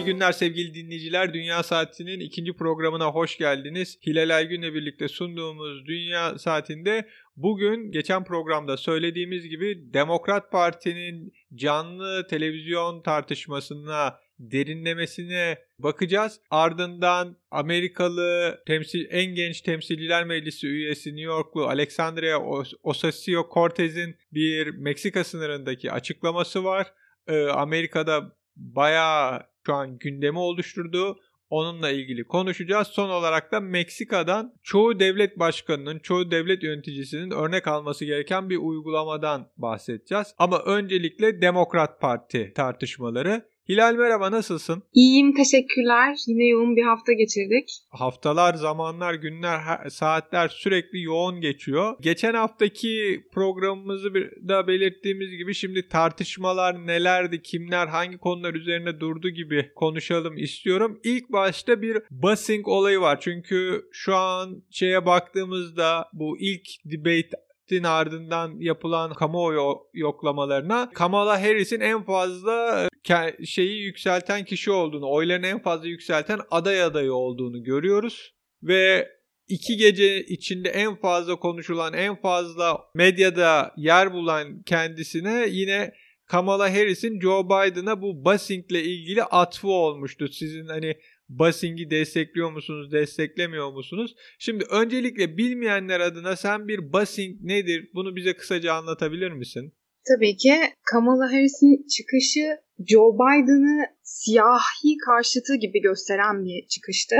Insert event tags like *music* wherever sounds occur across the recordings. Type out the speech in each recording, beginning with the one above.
İyi günler sevgili dinleyiciler. Dünya Saati'nin ikinci programına hoş geldiniz. Hilal Aygün'le birlikte sunduğumuz Dünya Saati'nde bugün geçen programda söylediğimiz gibi Demokrat Parti'nin canlı televizyon tartışmasına derinlemesine bakacağız. Ardından Amerikalı temsil en genç temsilciler meclisi üyesi New Yorklu Alexandria Ocasio-Cortez'in bir Meksika sınırındaki açıklaması var. Ee, Amerika'da bayağı şu an gündemi oluşturduğu onunla ilgili konuşacağız. Son olarak da Meksika'dan çoğu devlet başkanının, çoğu devlet yöneticisinin örnek alması gereken bir uygulamadan bahsedeceğiz. Ama öncelikle Demokrat Parti tartışmaları. Hilal merhaba nasılsın? İyiyim teşekkürler. Yine yoğun bir hafta geçirdik. Haftalar, zamanlar, günler, saatler sürekli yoğun geçiyor. Geçen haftaki programımızı da belirttiğimiz gibi şimdi tartışmalar nelerdi, kimler hangi konular üzerine durdu gibi konuşalım istiyorum. İlk başta bir busing olayı var. Çünkü şu an şeye baktığımızda bu ilk debate Brexit'in ardından yapılan kamuoyu yoklamalarına Kamala Harris'in en fazla e, şeyi yükselten kişi olduğunu, oylarını en fazla yükselten aday adayı olduğunu görüyoruz. Ve iki gece içinde en fazla konuşulan, en fazla medyada yer bulan kendisine yine Kamala Harris'in Joe Biden'a bu busing ile ilgili atfı olmuştu. Sizin hani Basing'i destekliyor musunuz, desteklemiyor musunuz? Şimdi öncelikle bilmeyenler adına sen bir Basing nedir? Bunu bize kısaca anlatabilir misin? Tabii ki Kamala Harris'in çıkışı Joe Biden'ı siyahi karşıtı gibi gösteren bir çıkıştı.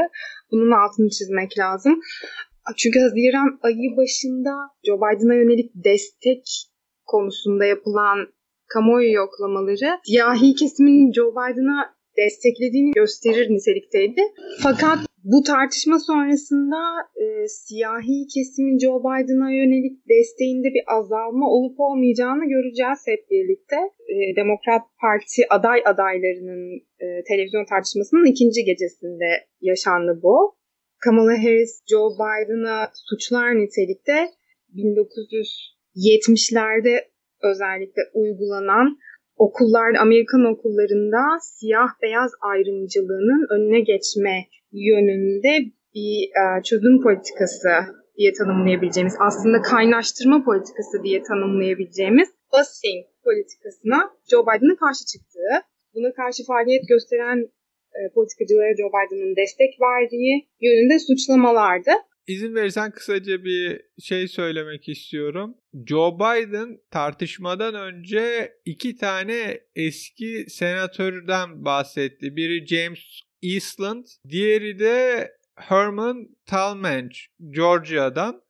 Bunun altını çizmek lazım. Çünkü Haziran ayı başında Joe Biden'a yönelik destek konusunda yapılan kamuoyu yoklamaları siyahi kesimin Joe Biden'a desteklediğini gösterir nitelikteydi. Fakat bu tartışma sonrasında e, siyahi kesimin Joe Biden'a yönelik desteğinde bir azalma olup olmayacağını göreceğiz hep birlikte. E, Demokrat Parti aday adaylarının e, televizyon tartışmasının ikinci gecesinde yaşandı bu. Kamala Harris Joe Biden'a suçlar nitelikte 1970'lerde özellikle uygulanan okullar, Amerikan okullarında siyah beyaz ayrımcılığının önüne geçme yönünde bir e, çözüm politikası diye tanımlayabileceğimiz, aslında kaynaştırma politikası diye tanımlayabileceğimiz busing politikasına Joe Biden'ın karşı çıktığı, buna karşı faaliyet gösteren e, politikacılara Joe Biden'ın destek verdiği yönünde suçlamalardı. İzin verirsen kısaca bir şey söylemek istiyorum. Joe Biden tartışmadan önce iki tane eski senatörden bahsetti. Biri James Eastland, diğeri de Herman Talmadge Georgia'dan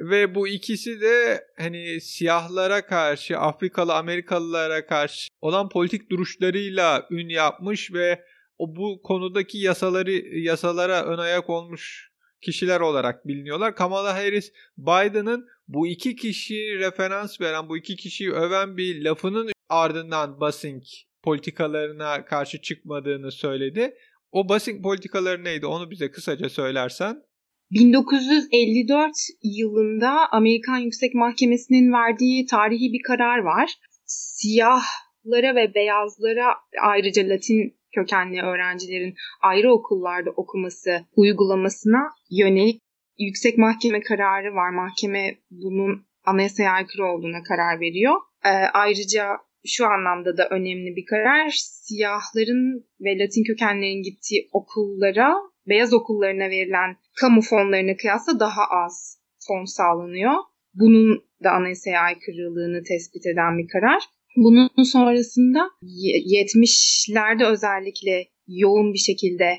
ve bu ikisi de hani siyahlara karşı, Afrikalı Amerikalılara karşı olan politik duruşlarıyla ün yapmış ve o bu konudaki yasaları yasalara ön ayak olmuş kişiler olarak biliniyorlar. Kamala Harris Biden'ın bu iki kişi referans veren, bu iki kişiyi öven bir lafının ardından basing politikalarına karşı çıkmadığını söyledi. O basing politikaları neydi? Onu bize kısaca söylersen. 1954 yılında Amerikan Yüksek Mahkemesi'nin verdiği tarihi bir karar var. Siyahlara ve beyazlara ayrıca Latin kökenli öğrencilerin ayrı okullarda okuması uygulamasına yönelik yüksek mahkeme kararı var. Mahkeme bunun anayasaya aykırı olduğuna karar veriyor. Ee, ayrıca şu anlamda da önemli bir karar. Siyahların ve Latin kökenlerin gittiği okullara, beyaz okullarına verilen kamu fonlarına kıyasla daha az fon sağlanıyor. Bunun da anayasaya aykırılığını tespit eden bir karar. Bunun sonrasında 70'lerde özellikle yoğun bir şekilde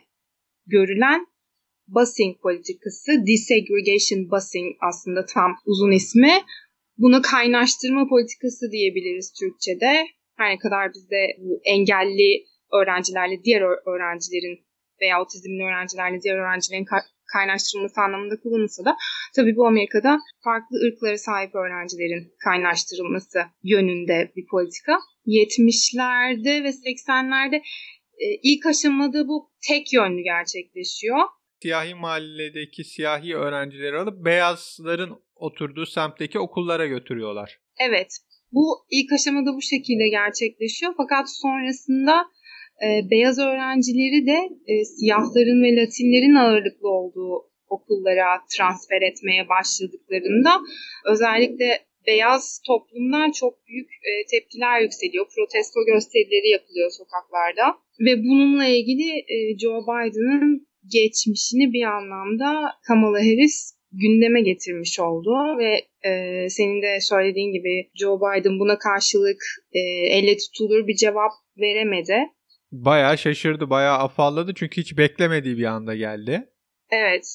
görülen busing politikası, desegregation busing aslında tam uzun ismi. Buna kaynaştırma politikası diyebiliriz Türkçe'de. Her ne kadar bizde bu engelli öğrencilerle diğer öğrencilerin veya otizmli öğrencilerle diğer öğrencilerin kaynaştırılması anlamında kullanılsa da tabii bu Amerika'da farklı ırklara sahip öğrencilerin kaynaştırılması yönünde bir politika. 70'lerde ve 80'lerde e, ilk aşamada bu tek yönlü gerçekleşiyor. Siyahi mahalledeki siyahi öğrencileri alıp beyazların oturduğu semtteki okullara götürüyorlar. Evet. Bu ilk aşamada bu şekilde gerçekleşiyor. Fakat sonrasında e, beyaz öğrencileri de e, siyahların ve Latinlerin ağırlıklı olduğu okullara transfer etmeye başladıklarında özellikle beyaz toplumdan çok büyük e, tepkiler yükseliyor. Protesto gösterileri yapılıyor sokaklarda. Ve bununla ilgili e, Joe Biden'ın geçmişini bir anlamda Kamala Harris gündeme getirmiş oldu ve e, senin de söylediğin gibi Joe Biden buna karşılık e, elle tutulur bir cevap veremedi. Bayağı şaşırdı, bayağı afalladı çünkü hiç beklemediği bir anda geldi. Evet.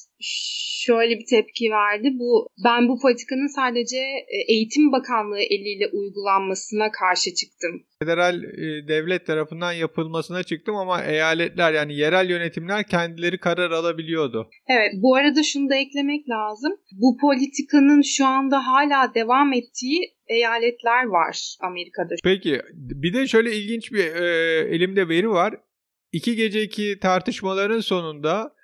Şöyle bir tepki verdi. Bu ben bu politikanın sadece e, Eğitim Bakanlığı eliyle uygulanmasına karşı çıktım. Federal e, devlet tarafından yapılmasına çıktım ama eyaletler yani yerel yönetimler kendileri karar alabiliyordu. Evet, bu arada şunu da eklemek lazım. Bu politikanın şu anda hala devam ettiği eyaletler var Amerika'da. Peki, bir de şöyle ilginç bir e, elimde veri var. İki geceki tartışmaların sonunda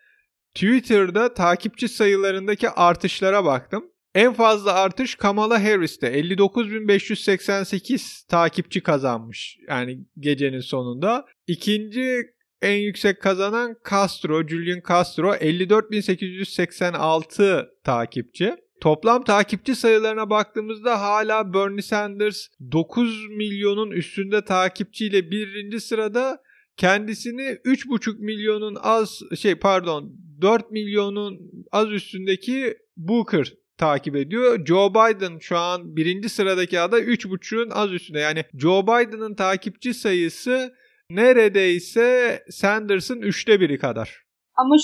Twitter'da takipçi sayılarındaki artışlara baktım. En fazla artış Kamala Harris'te 59.588 takipçi kazanmış yani gecenin sonunda. İkinci en yüksek kazanan Castro, Julian Castro 54.886 takipçi. Toplam takipçi sayılarına baktığımızda hala Bernie Sanders 9 milyonun üstünde takipçiyle birinci sırada kendisini 3,5 milyonun az şey pardon 4 milyonun az üstündeki Booker takip ediyor. Joe Biden şu an birinci sıradaki aday 3.5'ün az üstünde. Yani Joe Biden'ın takipçi sayısı neredeyse Sanders'ın üçte biri kadar. Ama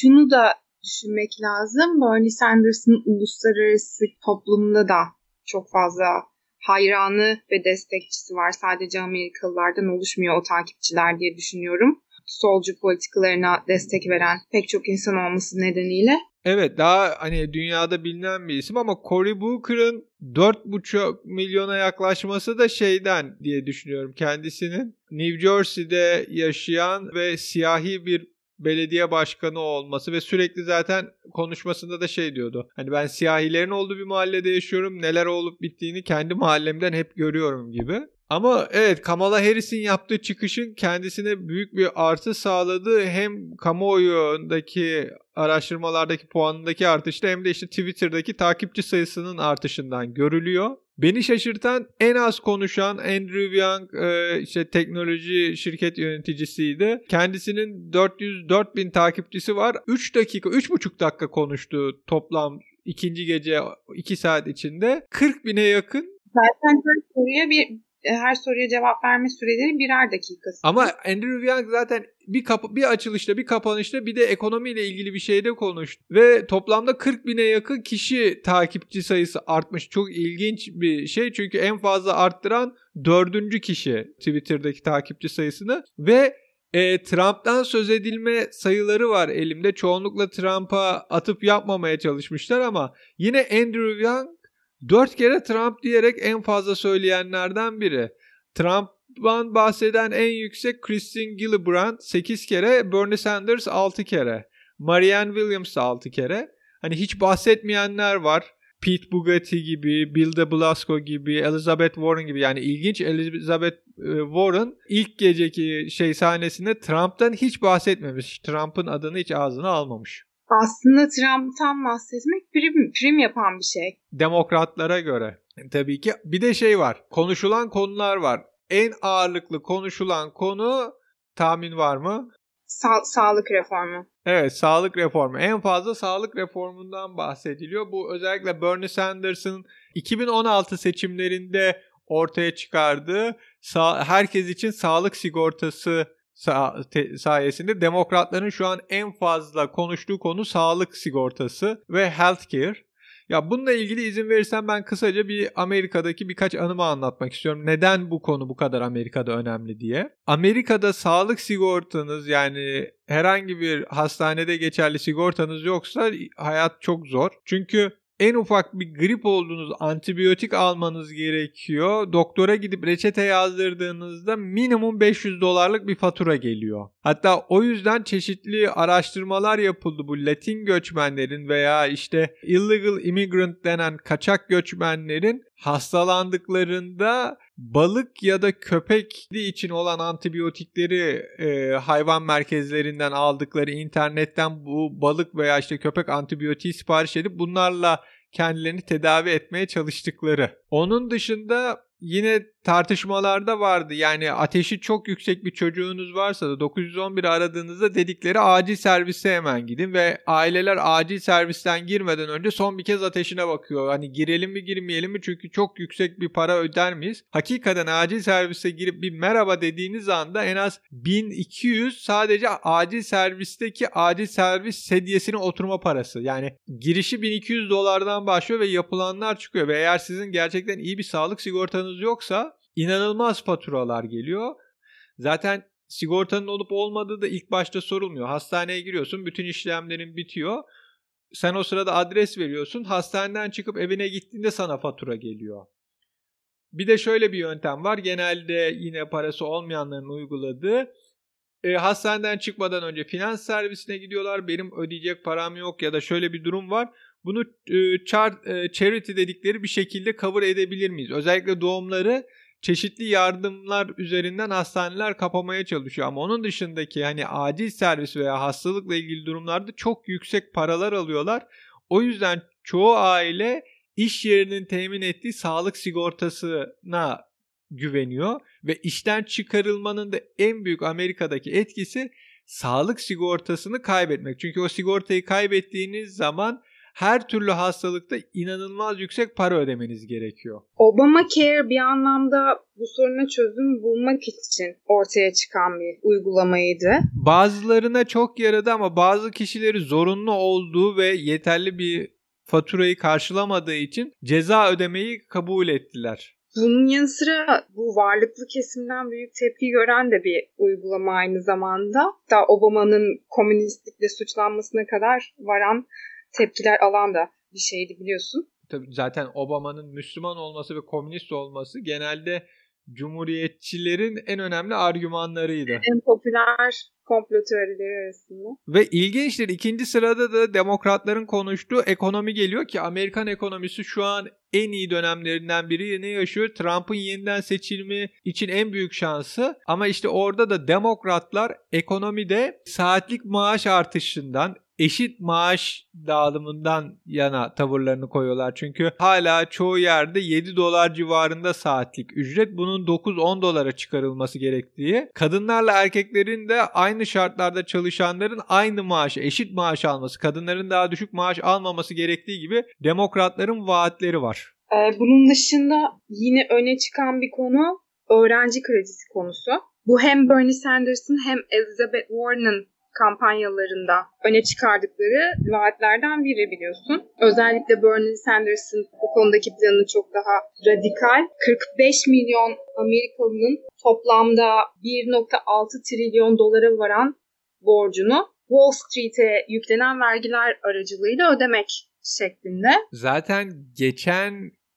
şunu da düşünmek lazım. Bernie Sanders'ın uluslararası toplumda da çok fazla hayranı ve destekçisi var. Sadece Amerikalılardan oluşmuyor o takipçiler diye düşünüyorum. Solcu politikalarına destek veren pek çok insan olması nedeniyle. Evet daha hani dünyada bilinen bir isim ama Cory Booker'ın 4,5 milyona yaklaşması da şeyden diye düşünüyorum. Kendisinin New Jersey'de yaşayan ve siyahi bir belediye başkanı olması ve sürekli zaten konuşmasında da şey diyordu. Hani ben siyahilerin olduğu bir mahallede yaşıyorum. Neler olup bittiğini kendi mahallemden hep görüyorum gibi. Ama evet Kamala Harris'in yaptığı çıkışın kendisine büyük bir artı sağladığı hem kamuoyundaki araştırmalardaki puanındaki artışta hem de işte Twitter'daki takipçi sayısının artışından görülüyor. Beni şaşırtan en az konuşan Andrew Young e, işte teknoloji şirket yöneticisiydi. Kendisinin 404 bin takipçisi var. 3 dakika, 3,5 dakika konuştu toplam ikinci gece 2 saat içinde. 40 bine yakın Zaten soruya bir her soruya cevap verme süreleri birer dakikası. Ama Andrew Yang zaten bir kapı bir açılışta bir kapanışta bir de ekonomiyle ilgili bir şeyde konuştu. Ve toplamda 40 bine yakın kişi takipçi sayısı artmış. Çok ilginç bir şey çünkü en fazla arttıran dördüncü kişi Twitter'daki takipçi sayısını ve e, Trump'tan söz edilme sayıları var elimde. Çoğunlukla Trump'a atıp yapmamaya çalışmışlar ama yine Andrew Yang Dört kere Trump diyerek en fazla söyleyenlerden biri. Trump'dan bahseden en yüksek Christine Gillibrand 8 kere, Bernie Sanders 6 kere, Marianne Williams 6 kere. Hani hiç bahsetmeyenler var. Pete Bugatti gibi, Bill de Blasco gibi, Elizabeth Warren gibi yani ilginç Elizabeth e, Warren ilk geceki şey sahnesinde Trump'tan hiç bahsetmemiş. Trump'ın adını hiç ağzına almamış. Aslında Trump'tan bahsetmek prim, prim yapan bir şey. Demokratlara göre. Tabii ki bir de şey var. Konuşulan konular var. En ağırlıklı konuşulan konu tahmin var mı? Sa- sağlık reformu. Evet sağlık reformu. En fazla sağlık reformundan bahsediliyor. Bu özellikle Bernie Sanders'ın 2016 seçimlerinde ortaya çıkardığı herkes için sağlık sigortası sayesinde demokratların şu an en fazla konuştuğu konu sağlık sigortası ve healthcare. Ya bununla ilgili izin verirsen ben kısaca bir Amerika'daki birkaç anımı anlatmak istiyorum. Neden bu konu bu kadar Amerika'da önemli diye. Amerika'da sağlık sigortanız yani herhangi bir hastanede geçerli sigortanız yoksa hayat çok zor. Çünkü en ufak bir grip olduğunuz antibiyotik almanız gerekiyor. Doktora gidip reçete yazdırdığınızda minimum 500 dolarlık bir fatura geliyor. Hatta o yüzden çeşitli araştırmalar yapıldı bu Latin göçmenlerin veya işte illegal immigrant denen kaçak göçmenlerin hastalandıklarında balık ya da köpek için olan antibiyotikleri e, hayvan merkezlerinden aldıkları internetten bu balık veya işte köpek antibiyotiği sipariş edip bunlarla kendilerini tedavi etmeye çalıştıkları. Onun dışında yine tartışmalarda vardı. Yani ateşi çok yüksek bir çocuğunuz varsa da 911 aradığınızda dedikleri acil servise hemen gidin ve aileler acil servisten girmeden önce son bir kez ateşine bakıyor. Hani girelim mi girmeyelim mi çünkü çok yüksek bir para öder miyiz? Hakikaten acil servise girip bir merhaba dediğiniz anda en az 1200 sadece acil servisteki acil servis sedyesine oturma parası. Yani girişi 1200 dolardan başlıyor ve yapılanlar çıkıyor ve eğer sizin gerçekten iyi bir sağlık sigortanız yoksa inanılmaz faturalar geliyor. Zaten sigortanın olup olmadığı da ilk başta sorulmuyor. Hastaneye giriyorsun, bütün işlemlerin bitiyor. Sen o sırada adres veriyorsun. Hastaneden çıkıp evine gittiğinde sana fatura geliyor. Bir de şöyle bir yöntem var. Genelde yine parası olmayanların uyguladığı e, hastaneden çıkmadan önce finans servisine gidiyorlar. Benim ödeyecek param yok ya da şöyle bir durum var. Bunu e, char, e, charity dedikleri bir şekilde cover edebilir miyiz? Özellikle doğumları çeşitli yardımlar üzerinden hastaneler kapamaya çalışıyor. Ama onun dışındaki hani acil servis veya hastalıkla ilgili durumlarda çok yüksek paralar alıyorlar. O yüzden çoğu aile iş yerinin temin ettiği sağlık sigortasına güveniyor ve işten çıkarılmanın da en büyük Amerika'daki etkisi sağlık sigortasını kaybetmek. Çünkü o sigortayı kaybettiğiniz zaman her türlü hastalıkta inanılmaz yüksek para ödemeniz gerekiyor. Obamacare bir anlamda bu soruna çözüm bulmak için ortaya çıkan bir uygulamaydı. Bazılarına çok yaradı ama bazı kişileri zorunlu olduğu ve yeterli bir faturayı karşılamadığı için ceza ödemeyi kabul ettiler. Bunun yanı sıra bu varlıklı kesimden büyük tepki gören de bir uygulama aynı zamanda. Da Obama'nın komünistlikle suçlanmasına kadar varan tepkiler alan da bir şeydi biliyorsun. Tabii zaten Obama'nın Müslüman olması ve komünist olması genelde Cumhuriyetçilerin en önemli argümanlarıydı. En popüler komplo teorileri arasında. Ve ilginçtir ikinci sırada da demokratların konuştuğu ekonomi geliyor ki Amerikan ekonomisi şu an en iyi dönemlerinden biri ne yaşıyor? Trump'ın yeniden seçilme için en büyük şansı ama işte orada da demokratlar ekonomide saatlik maaş artışından eşit maaş dağılımından yana tavırlarını koyuyorlar. Çünkü hala çoğu yerde 7 dolar civarında saatlik ücret bunun 9-10 dolara çıkarılması gerektiği. Kadınlarla erkeklerin de aynı şartlarda çalışanların aynı maaşı, eşit maaş alması, kadınların daha düşük maaş almaması gerektiği gibi demokratların vaatleri var. Ee, bunun dışında yine öne çıkan bir konu öğrenci kredisi konusu. Bu hem Bernie Sanders'ın hem Elizabeth Warren'ın kampanyalarında öne çıkardıkları vaatlerden biri biliyorsun. Özellikle Bernie Sanders'ın bu konudaki planı çok daha radikal. 45 milyon Amerikalı'nın toplamda 1.6 trilyon dolara varan borcunu Wall Street'e yüklenen vergiler aracılığıyla ödemek şeklinde. Zaten geçen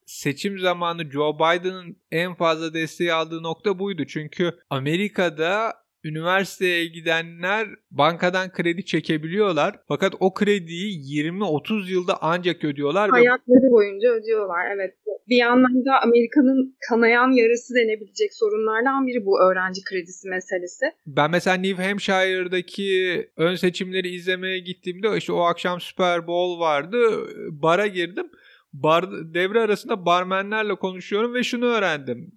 seçim zamanı Joe Biden'ın en fazla desteği aldığı nokta buydu. Çünkü Amerika'da üniversiteye gidenler bankadan kredi çekebiliyorlar. Fakat o krediyi 20-30 yılda ancak ödüyorlar. Hayatları boyunca ödüyorlar evet. Bir anlamda Amerika'nın kanayan yarası denebilecek sorunlardan biri bu öğrenci kredisi meselesi. Ben mesela New Hampshire'daki ön seçimleri izlemeye gittiğimde işte o akşam Super Bowl vardı. Bara girdim. Bar, devre arasında barmenlerle konuşuyorum ve şunu öğrendim.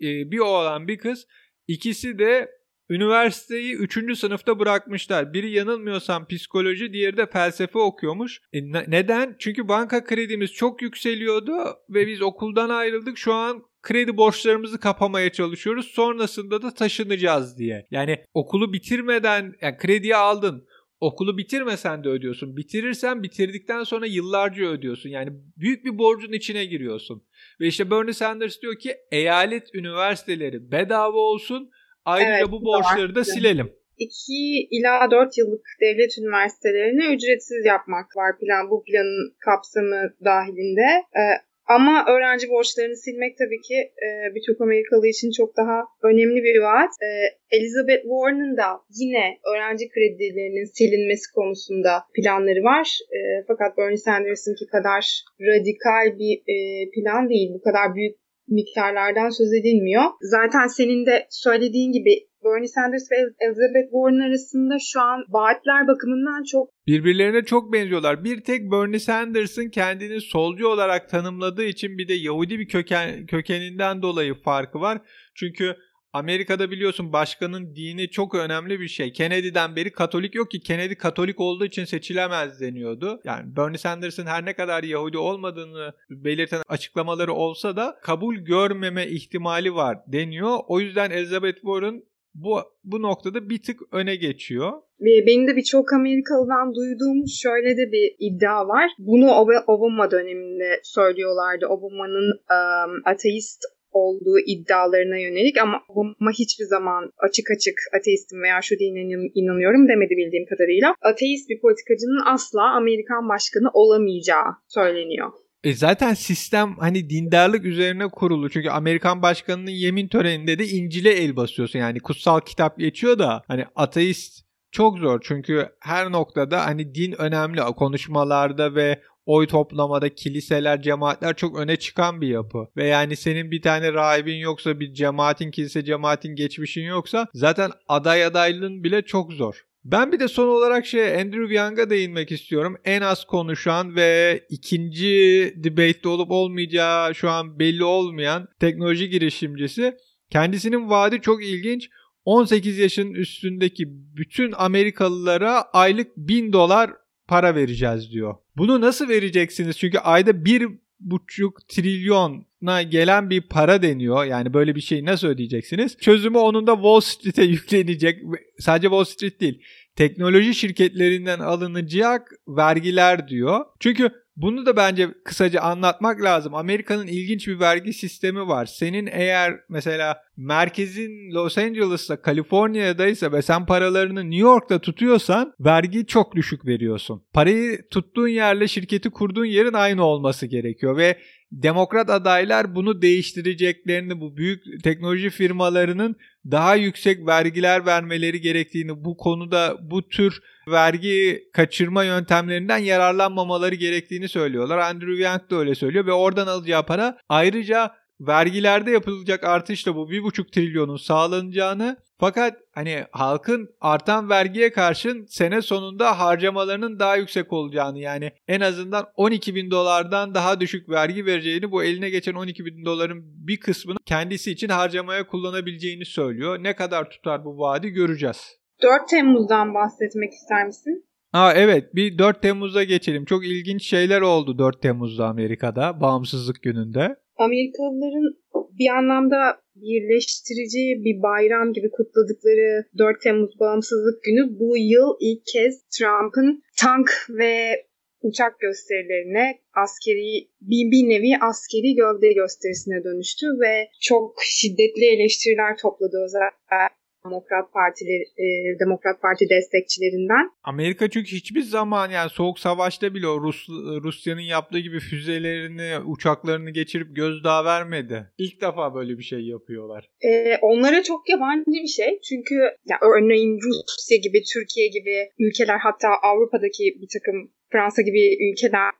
E, bir oğlan bir kız ikisi de Üniversiteyi 3. sınıfta bırakmışlar. Biri yanılmıyorsam psikoloji, diğeri de felsefe okuyormuş. E, neden? Çünkü banka kredimiz çok yükseliyordu ve biz okuldan ayrıldık. Şu an kredi borçlarımızı kapamaya çalışıyoruz. Sonrasında da taşınacağız diye. Yani okulu bitirmeden yani krediyi aldın. Okulu bitirmesen de ödüyorsun. Bitirirsen bitirdikten sonra yıllarca ödüyorsun. Yani büyük bir borcun içine giriyorsun. Ve işte Bernie Sanders diyor ki eyalet üniversiteleri bedava olsun Ayrıca evet, bu borçları da silelim. 2 ila 4 yıllık devlet üniversitelerini ücretsiz yapmak var plan bu planın kapsamı dahilinde. Ee, ama öğrenci borçlarını silmek tabii ki e, birçok Amerikalı için çok daha önemli bir vaat. E, Elizabeth Warren'ın da yine öğrenci kredilerinin silinmesi konusunda planları var. E, fakat Bernie Sanders'ınki kadar radikal bir e, plan değil. Bu kadar büyük miktarlardan söz edilmiyor. Zaten senin de söylediğin gibi Bernie Sanders ve Elizabeth Warren arasında şu an vaatler bakımından çok birbirlerine çok benziyorlar. Bir tek Bernie Sanders'ın kendini solcu olarak tanımladığı için bir de Yahudi bir köken kökeninden dolayı farkı var. Çünkü Amerika'da biliyorsun başkanın dini çok önemli bir şey. Kennedy'den beri Katolik yok ki Kennedy Katolik olduğu için seçilemez deniyordu. Yani Bernie Sanders'ın her ne kadar Yahudi olmadığını belirten açıklamaları olsa da kabul görmeme ihtimali var deniyor. O yüzden Elizabeth Warren bu bu noktada bir tık öne geçiyor. Benim de birçok Amerikalı'dan duyduğum şöyle de bir iddia var. Bunu Obama döneminde söylüyorlardı. Obama'nın um, ateist olduğu iddialarına yönelik ama Obama hiçbir zaman açık açık ateistim veya şu dine inanıyorum demedi bildiğim kadarıyla. Ateist bir politikacının asla Amerikan başkanı olamayacağı söyleniyor. E zaten sistem hani dindarlık üzerine kurulu. Çünkü Amerikan başkanının yemin töreninde de İncil'e el basıyorsun. Yani kutsal kitap geçiyor da hani ateist çok zor. Çünkü her noktada hani din önemli. Konuşmalarda ve oy toplamada kiliseler, cemaatler çok öne çıkan bir yapı. Ve yani senin bir tane rahibin yoksa bir cemaatin, kilise cemaatin geçmişin yoksa zaten aday adaylığın bile çok zor. Ben bir de son olarak şey Andrew Young'a değinmek istiyorum. En az konuşan ve ikinci debate'de olup olmayacağı şu an belli olmayan teknoloji girişimcisi. Kendisinin vaadi çok ilginç. 18 yaşın üstündeki bütün Amerikalılara aylık 1000 dolar para vereceğiz diyor. Bunu nasıl vereceksiniz? Çünkü ayda bir buçuk trilyona gelen bir para deniyor. Yani böyle bir şeyi nasıl ödeyeceksiniz? Çözümü onun da Wall Street'e *laughs* yüklenecek. Sadece Wall Street değil. Teknoloji şirketlerinden alınacak vergiler diyor. Çünkü bunu da bence kısaca anlatmak lazım. Amerika'nın ilginç bir vergi sistemi var. Senin eğer mesela merkezin Los Angeles'ta, Kaliforniya'daysa ve sen paralarını New York'ta tutuyorsan vergi çok düşük veriyorsun. Parayı tuttuğun yerle şirketi kurduğun yerin aynı olması gerekiyor ve demokrat adaylar bunu değiştireceklerini, bu büyük teknoloji firmalarının daha yüksek vergiler vermeleri gerektiğini, bu konuda bu tür vergi kaçırma yöntemlerinden yararlanmamaları gerektiğini söylüyorlar. Andrew Yang da öyle söylüyor ve oradan alacağı para ayrıca vergilerde yapılacak artışla bu 1,5 trilyonun sağlanacağını fakat hani halkın artan vergiye karşın sene sonunda harcamalarının daha yüksek olacağını yani en azından 12 bin dolardan daha düşük vergi vereceğini bu eline geçen 12 bin doların bir kısmını kendisi için harcamaya kullanabileceğini söylüyor. Ne kadar tutar bu vaadi göreceğiz. 4 Temmuz'dan bahsetmek ister misin? Aa evet bir 4 Temmuz'a geçelim. Çok ilginç şeyler oldu 4 Temmuz'da Amerika'da bağımsızlık gününde. Amerikalıların bir anlamda birleştirici bir bayram gibi kutladıkları 4 Temmuz Bağımsızlık Günü bu yıl ilk kez Trump'ın tank ve uçak gösterilerine askeri bir, bir nevi askeri gövde gösterisine dönüştü ve çok şiddetli eleştiriler topladı özellikle Demokrat Partileri, e, Demokrat Parti destekçilerinden. Amerika çünkü hiçbir zaman yani soğuk savaşta bile o Rus Rusya'nın yaptığı gibi füzelerini, uçaklarını geçirip gözdağı vermedi. İlk defa böyle bir şey yapıyorlar. E, onlara çok yabancı bir şey. Çünkü ya örneğin Rusya gibi, Türkiye gibi ülkeler hatta Avrupa'daki bir takım Fransa gibi ülkeler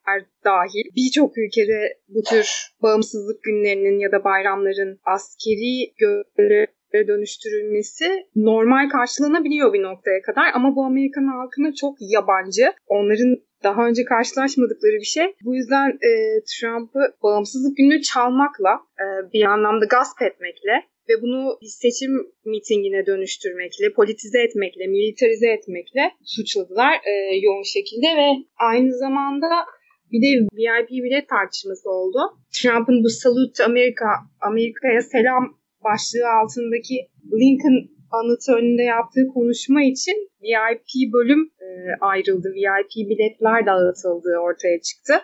dahil birçok ülkede bu tür bağımsızlık günlerinin ya da bayramların askeri görev dönüştürülmesi normal karşılanabiliyor bir noktaya kadar ama bu Amerikan halkına çok yabancı. Onların daha önce karşılaşmadıkları bir şey. Bu yüzden e, Trump'ı bağımsızlık gününü çalmakla, e, bir anlamda gasp etmekle ve bunu bir seçim mitingine dönüştürmekle, politize etmekle, militarize etmekle suçladılar e, yoğun şekilde ve aynı zamanda bir de VIP bilet tartışması oldu. Trump'ın bu Salute Amerika, Amerika'ya selam başlığı altındaki Lincoln anıtı önünde yaptığı konuşma için VIP bölüm e, ayrıldı. VIP biletler dağıtıldığı ortaya çıktı.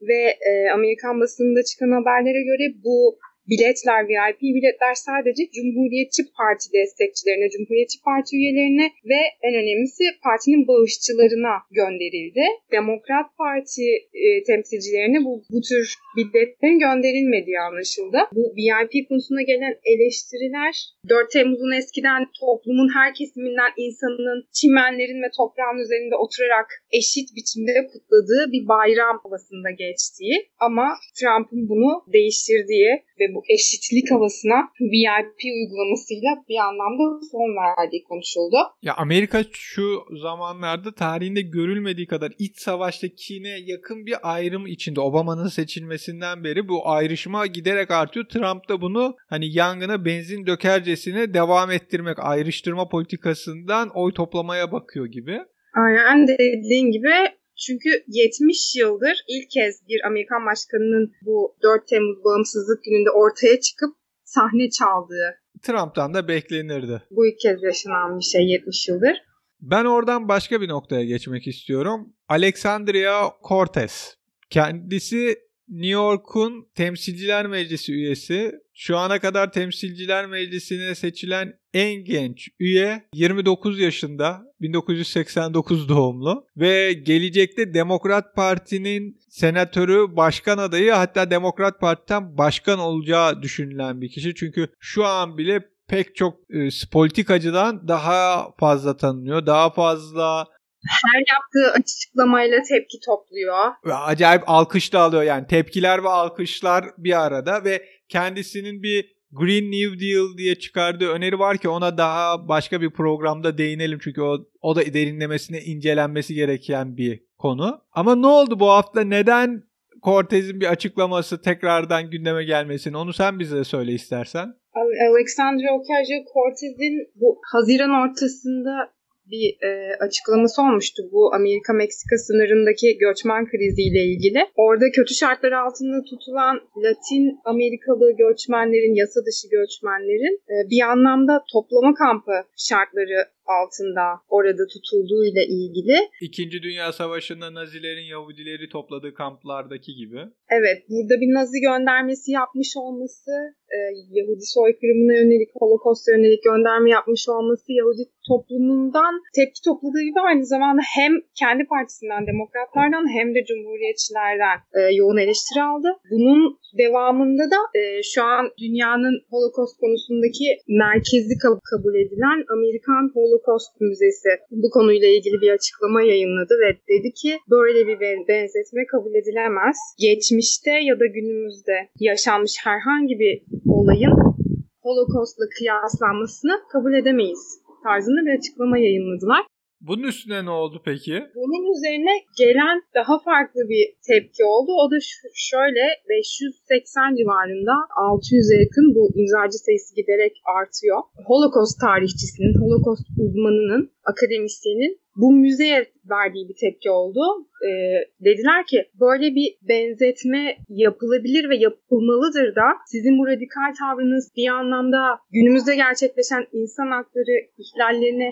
Ve e, Amerikan basınında çıkan haberlere göre bu biletler, VIP biletler sadece Cumhuriyetçi Parti destekçilerine, Cumhuriyetçi Parti üyelerine ve en önemlisi partinin bağışçılarına gönderildi. Demokrat Parti e, temsilcilerine bu, bu tür biletlerin gönderilmediği anlaşıldı. Bu VIP konusuna gelen eleştiriler 4 Temmuz'un eskiden toplumun her kesiminden insanın çimenlerin ve toprağın üzerinde oturarak eşit biçimde kutladığı bir bayram havasında geçtiği ama Trump'ın bunu değiştirdiği ve bu eşitlik havasına VIP uygulamasıyla bir anlamda son verdiği konuşuldu. Ya Amerika şu zamanlarda tarihinde görülmediği kadar iç savaştakine yakın bir ayrım içinde. Obama'nın seçilmesinden beri bu ayrışma giderek artıyor. Trump da bunu hani yangına benzin dökercesine devam ettirmek, ayrıştırma politikasından oy toplamaya bakıyor gibi. Aynen dediğin gibi çünkü 70 yıldır ilk kez bir Amerikan başkanının bu 4 Temmuz bağımsızlık gününde ortaya çıkıp sahne çaldığı. Trump'tan da beklenirdi. Bu ilk kez yaşanan bir şey 70 yıldır. Ben oradan başka bir noktaya geçmek istiyorum. Alexandria Cortez. Kendisi New York'un Temsilciler Meclisi üyesi. Şu ana kadar Temsilciler Meclisi'ne seçilen en genç üye 29 yaşında 1989 doğumlu ve gelecekte Demokrat Parti'nin senatörü başkan adayı hatta Demokrat Parti'den başkan olacağı düşünülen bir kişi. Çünkü şu an bile pek çok e, politikacıdan daha fazla tanınıyor. Daha fazla her yaptığı açıklamayla tepki topluyor. Acayip alkış da alıyor yani tepkiler ve alkışlar bir arada ve kendisinin bir Green New Deal diye çıkardığı öneri var ki ona daha başka bir programda değinelim çünkü o, o da derinlemesine incelenmesi gereken bir konu. Ama ne oldu bu hafta neden Cortez'in bir açıklaması tekrardan gündeme gelmesini onu sen bize söyle istersen. Alexandria Ocasio-Cortez'in bu Haziran ortasında bir e, açıklaması olmuştu bu Amerika-Meksika sınırındaki göçmen kriziyle ilgili. Orada kötü şartlar altında tutulan Latin Amerikalı göçmenlerin, yasa dışı göçmenlerin e, bir anlamda toplama kampı şartları altında orada tutulduğuyla ilgili. İkinci Dünya Savaşı'nda Nazilerin Yahudileri topladığı kamplardaki gibi. Evet, burada bir Nazi göndermesi yapmış olması, e, Yahudi soykırımına yönelik, Holocaust'a yönelik gönderme yapmış olması Yahudi toplumundan tepki topladığı gibi aynı zamanda hem kendi partisinden, demokratlardan hem de cumhuriyetçilerden e, yoğun eleştiri aldı. Bunun devamında da e, şu an dünyanın Holocaust konusundaki merkezi kabul edilen Amerikan Holocaust Holocaust Müzesi bu konuyla ilgili bir açıklama yayınladı ve dedi ki böyle bir benzetme kabul edilemez. Geçmişte ya da günümüzde yaşanmış herhangi bir olayın Holocaust'la kıyaslanmasını kabul edemeyiz tarzında bir açıklama yayınladılar. Bunun üstüne ne oldu peki? Bunun üzerine gelen daha farklı bir tepki oldu. O da şöyle 580 civarında 600'e yakın bu imzacı sayısı giderek artıyor. Holocaust tarihçisinin, Holocaust uzmanının, akademisyenin bu müzeye verdiği bir tepki oldu. Ee, dediler ki böyle bir benzetme yapılabilir ve yapılmalıdır da sizin bu radikal tavrınız bir anlamda günümüzde gerçekleşen insan hakları ihlallerine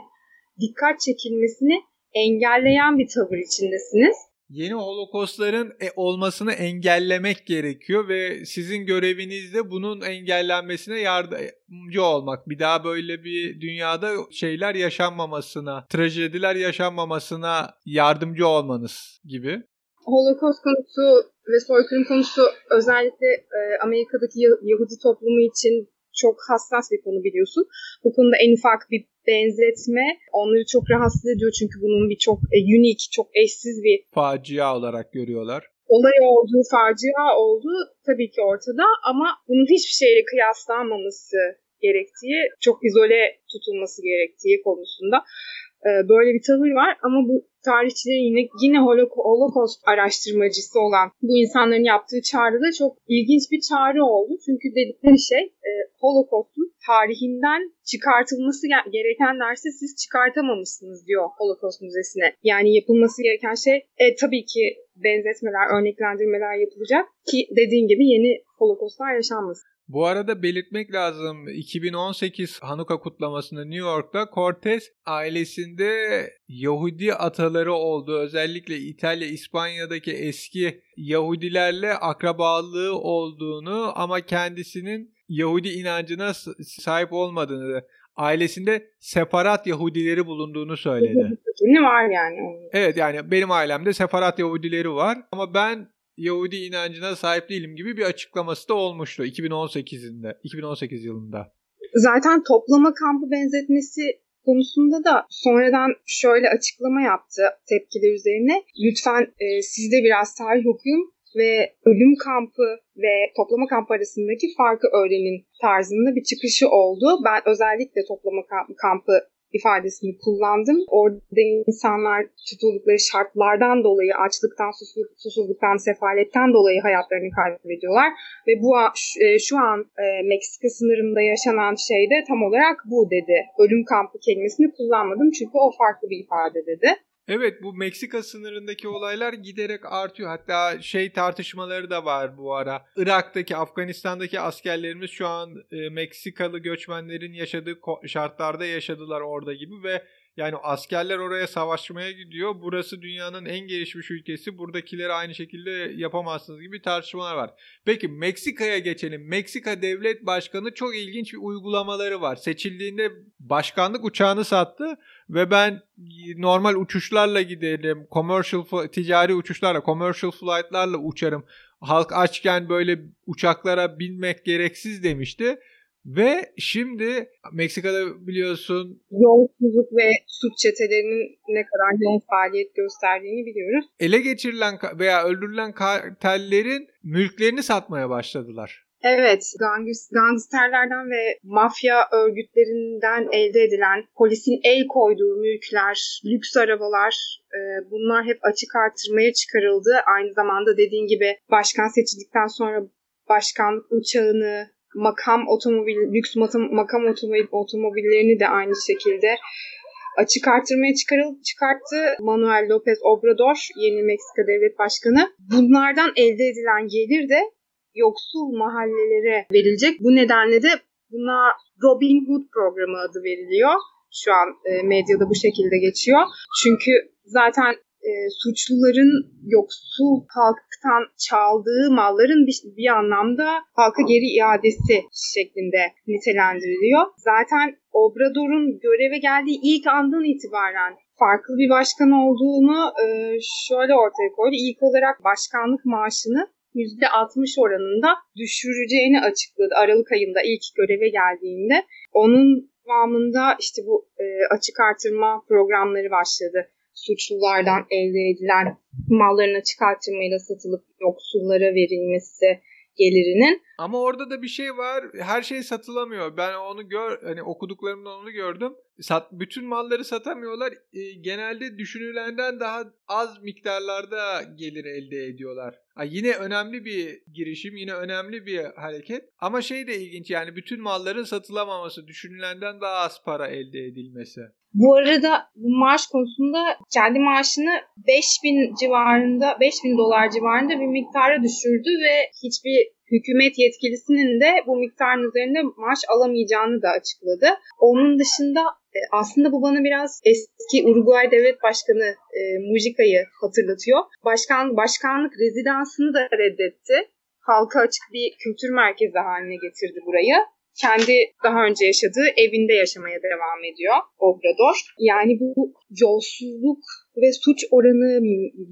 dikkat çekilmesini engelleyen bir tavır içindesiniz. Yeni holokostların e, olmasını engellemek gerekiyor ve sizin göreviniz de bunun engellenmesine yardımcı olmak. Bir daha böyle bir dünyada şeyler yaşanmamasına, trajediler yaşanmamasına yardımcı olmanız gibi. Holocaust konusu ve soykırım konusu özellikle e, Amerika'daki Yahudi toplumu için çok hassas bir konu biliyorsun. Bu konuda en ufak bir benzetme onları çok rahatsız ediyor çünkü bunun bir çok e, unique, çok eşsiz bir facia olarak görüyorlar. Olay olduğu, facia olduğu tabii ki ortada ama bunun hiçbir şeyle kıyaslanmaması gerektiği, çok izole tutulması gerektiği konusunda böyle bir tavır var ama bu tarihçilerin yine yine Holocaust araştırmacısı olan bu insanların yaptığı çağrı da çok ilginç bir çağrı oldu. Çünkü dedikleri şey e, Holocaust'un tarihinden çıkartılması gereken dersi siz çıkartamamışsınız diyor Holocaust Müzesi'ne. Yani yapılması gereken şey e, tabii ki benzetmeler, örneklendirmeler yapılacak ki dediğin gibi yeni Holocaust'lar yaşanmasın. Bu arada belirtmek lazım 2018 Hanuka kutlamasında New York'ta Cortez ailesinde Yahudi ataları olduğu özellikle İtalya, İspanya'daki eski Yahudilerle akrabalığı olduğunu ama kendisinin Yahudi inancına sahip olmadığını ailesinde separat Yahudileri bulunduğunu söyledi. Ne var yani? Evet yani benim ailemde separat Yahudileri var ama ben Yahudi inancına sahip değilim gibi bir açıklaması da olmuştu 2018'inde, 2018 yılında. Zaten toplama kampı benzetmesi konusunda da sonradan şöyle açıklama yaptı tepkiler üzerine. Lütfen e, siz de biraz tarih okuyun. ve ölüm kampı ve toplama kampı arasındaki farkı öğrenin tarzında bir çıkışı oldu. Ben özellikle toplama kampı ifadesini kullandım. Orada insanlar tutuldukları şartlardan dolayı açlıktan, susuzluktan, sefaletten dolayı hayatlarını kaybediyorlar. Ve bu e, şu an e, Meksika sınırında yaşanan şey de tam olarak bu dedi. Ölüm kampı kelimesini kullanmadım çünkü o farklı bir ifade dedi. Evet bu Meksika sınırındaki olaylar giderek artıyor. Hatta şey tartışmaları da var bu ara. Irak'taki, Afganistan'daki askerlerimiz şu an e, Meksikalı göçmenlerin yaşadığı şartlarda yaşadılar orada gibi ve yani askerler oraya savaşmaya gidiyor. Burası dünyanın en gelişmiş ülkesi. Buradakileri aynı şekilde yapamazsınız gibi tartışmalar var. Peki Meksika'ya geçelim. Meksika Devlet Başkanı çok ilginç bir uygulamaları var. Seçildiğinde başkanlık uçağını sattı ve ben normal uçuşlarla giderim. Commercial ticari uçuşlarla, commercial flight'larla uçarım. Halk açken böyle uçaklara binmek gereksiz demişti. Ve şimdi Meksika'da biliyorsun yolsuzluk ve suç çetelerinin ne kadar yoğun faaliyet gösterdiğini biliyoruz. Ele geçirilen veya öldürülen kartellerin mülklerini satmaya başladılar. Evet, gangsterlerden ve mafya örgütlerinden elde edilen polisin el koyduğu mülkler, lüks arabalar e, bunlar hep açık artırmaya çıkarıldı. Aynı zamanda dediğin gibi başkan seçildikten sonra başkanlık uçağını, makam otomobil, lüks makam otomobil, otomobillerini de aynı şekilde açık artırmaya çıkarıl, çıkarttı Manuel López Obrador, yeni Meksika Devlet Başkanı. Bunlardan elde edilen gelir de yoksul mahallelere verilecek. Bu nedenle de buna Robin Hood programı adı veriliyor. Şu an e, medyada bu şekilde geçiyor. Çünkü zaten e, suçluların yoksul halktan çaldığı malların bir, bir anlamda halka geri iadesi şeklinde nitelendiriliyor. Zaten Obrador'un göreve geldiği ilk andan itibaren farklı bir başkan olduğunu e, şöyle ortaya koydu. İlk olarak başkanlık maaşını %60 oranında düşüreceğini açıkladı Aralık ayında ilk göreve geldiğinde. Onun devamında işte bu e, açık artırma programları başladı suçlulardan elde edilen malların açık satılıp yoksullara verilmesi gelirinin. Ama orada da bir şey var. Her şey satılamıyor. Ben onu gör hani okuduklarımdan onu gördüm. Sat bütün malları satamıyorlar. E, genelde düşünülenden daha az miktarlarda gelir elde ediyorlar. Yine önemli bir girişim, yine önemli bir hareket. Ama şey de ilginç yani bütün malların satılamaması, düşünülenden daha az para elde edilmesi. Bu arada maaş konusunda kendi maaşını 5000 civarında, 5000 dolar civarında bir miktara düşürdü ve hiçbir hükümet yetkilisinin de bu miktarın üzerinde maaş alamayacağını da açıkladı. Onun dışında aslında bu bana biraz eski Uruguay Devlet Başkanı e, Mujica'yı hatırlatıyor. Başkan Başkanlık rezidansını da reddetti. Halka açık bir kültür merkezi haline getirdi burayı kendi daha önce yaşadığı evinde yaşamaya devam ediyor Obrador. Yani bu yolsuzluk ve suç oranı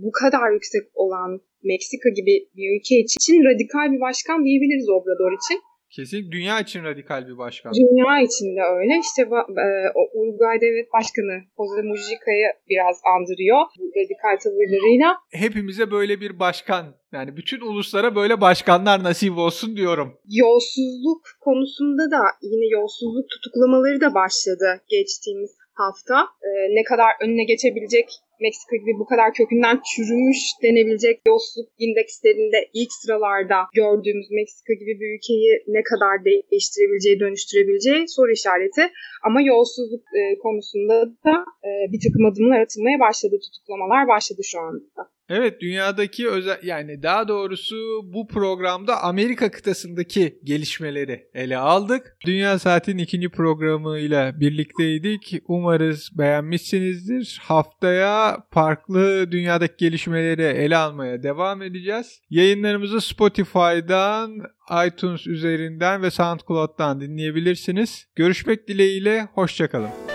bu kadar yüksek olan Meksika gibi bir ülke için radikal bir başkan diyebiliriz Obrador için. Kesinlikle dünya için radikal bir başkan. Dünya için de öyle. İşte e, Uruguay Devlet Başkanı Jose Mujica'yı biraz andırıyor bu radikal tavırlarıyla. Hepimize böyle bir başkan yani bütün uluslara böyle başkanlar nasip olsun diyorum. Yolsuzluk konusunda da yine yolsuzluk tutuklamaları da başladı geçtiğimiz hafta. Ee, ne kadar önüne geçebilecek Meksika gibi bu kadar kökünden çürümüş denebilecek yolsuzluk indekslerinde ilk sıralarda gördüğümüz Meksika gibi bir ülkeyi ne kadar değiştirebileceği, dönüştürebileceği soru işareti. Ama yolsuzluk e, konusunda da e, bir takım adımlar atılmaya başladı, tutuklamalar başladı şu anda. Evet dünyadaki özel yani daha doğrusu bu programda Amerika kıtasındaki gelişmeleri ele aldık. Dünya Saat'in ikinci programıyla birlikteydik. Umarız beğenmişsinizdir. Haftaya farklı dünyadaki gelişmeleri ele almaya devam edeceğiz. Yayınlarımızı Spotify'dan, iTunes üzerinden ve SoundCloud'dan dinleyebilirsiniz. Görüşmek dileğiyle, hoşçakalın.